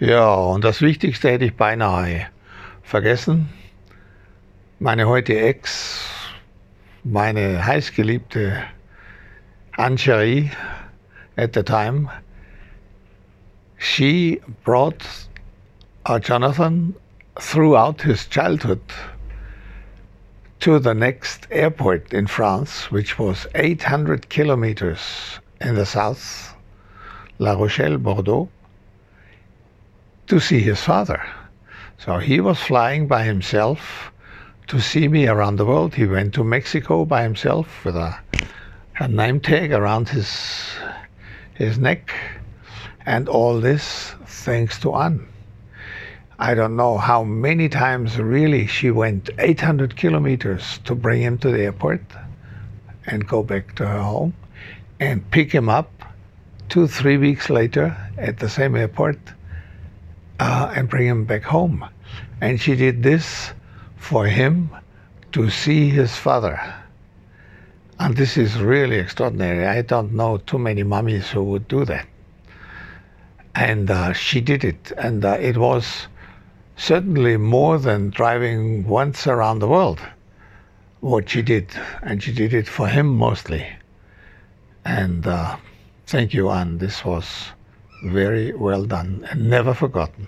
Ja, und das Wichtigste hätte ich beinahe vergessen. Meine heutige Ex, meine heißgeliebte Anne-Cherie at the time, she brought Jonathan throughout his childhood to the next airport in France, which was 800 kilometers in the south, La Rochelle, Bordeaux, to see his father. So he was flying by himself to see me around the world. He went to Mexico by himself with a, a name tag around his his neck, and all this thanks to Anne. I don't know how many times really she went 800 kilometers to bring him to the airport and go back to her home and pick him up two, three weeks later at the same airport and bring him back home. And she did this for him to see his father. And this is really extraordinary. I don't know too many mummies who would do that. And uh, she did it. And uh, it was certainly more than driving once around the world, what she did. And she did it for him mostly. And uh, thank you, Anne. This was very well done and never forgotten.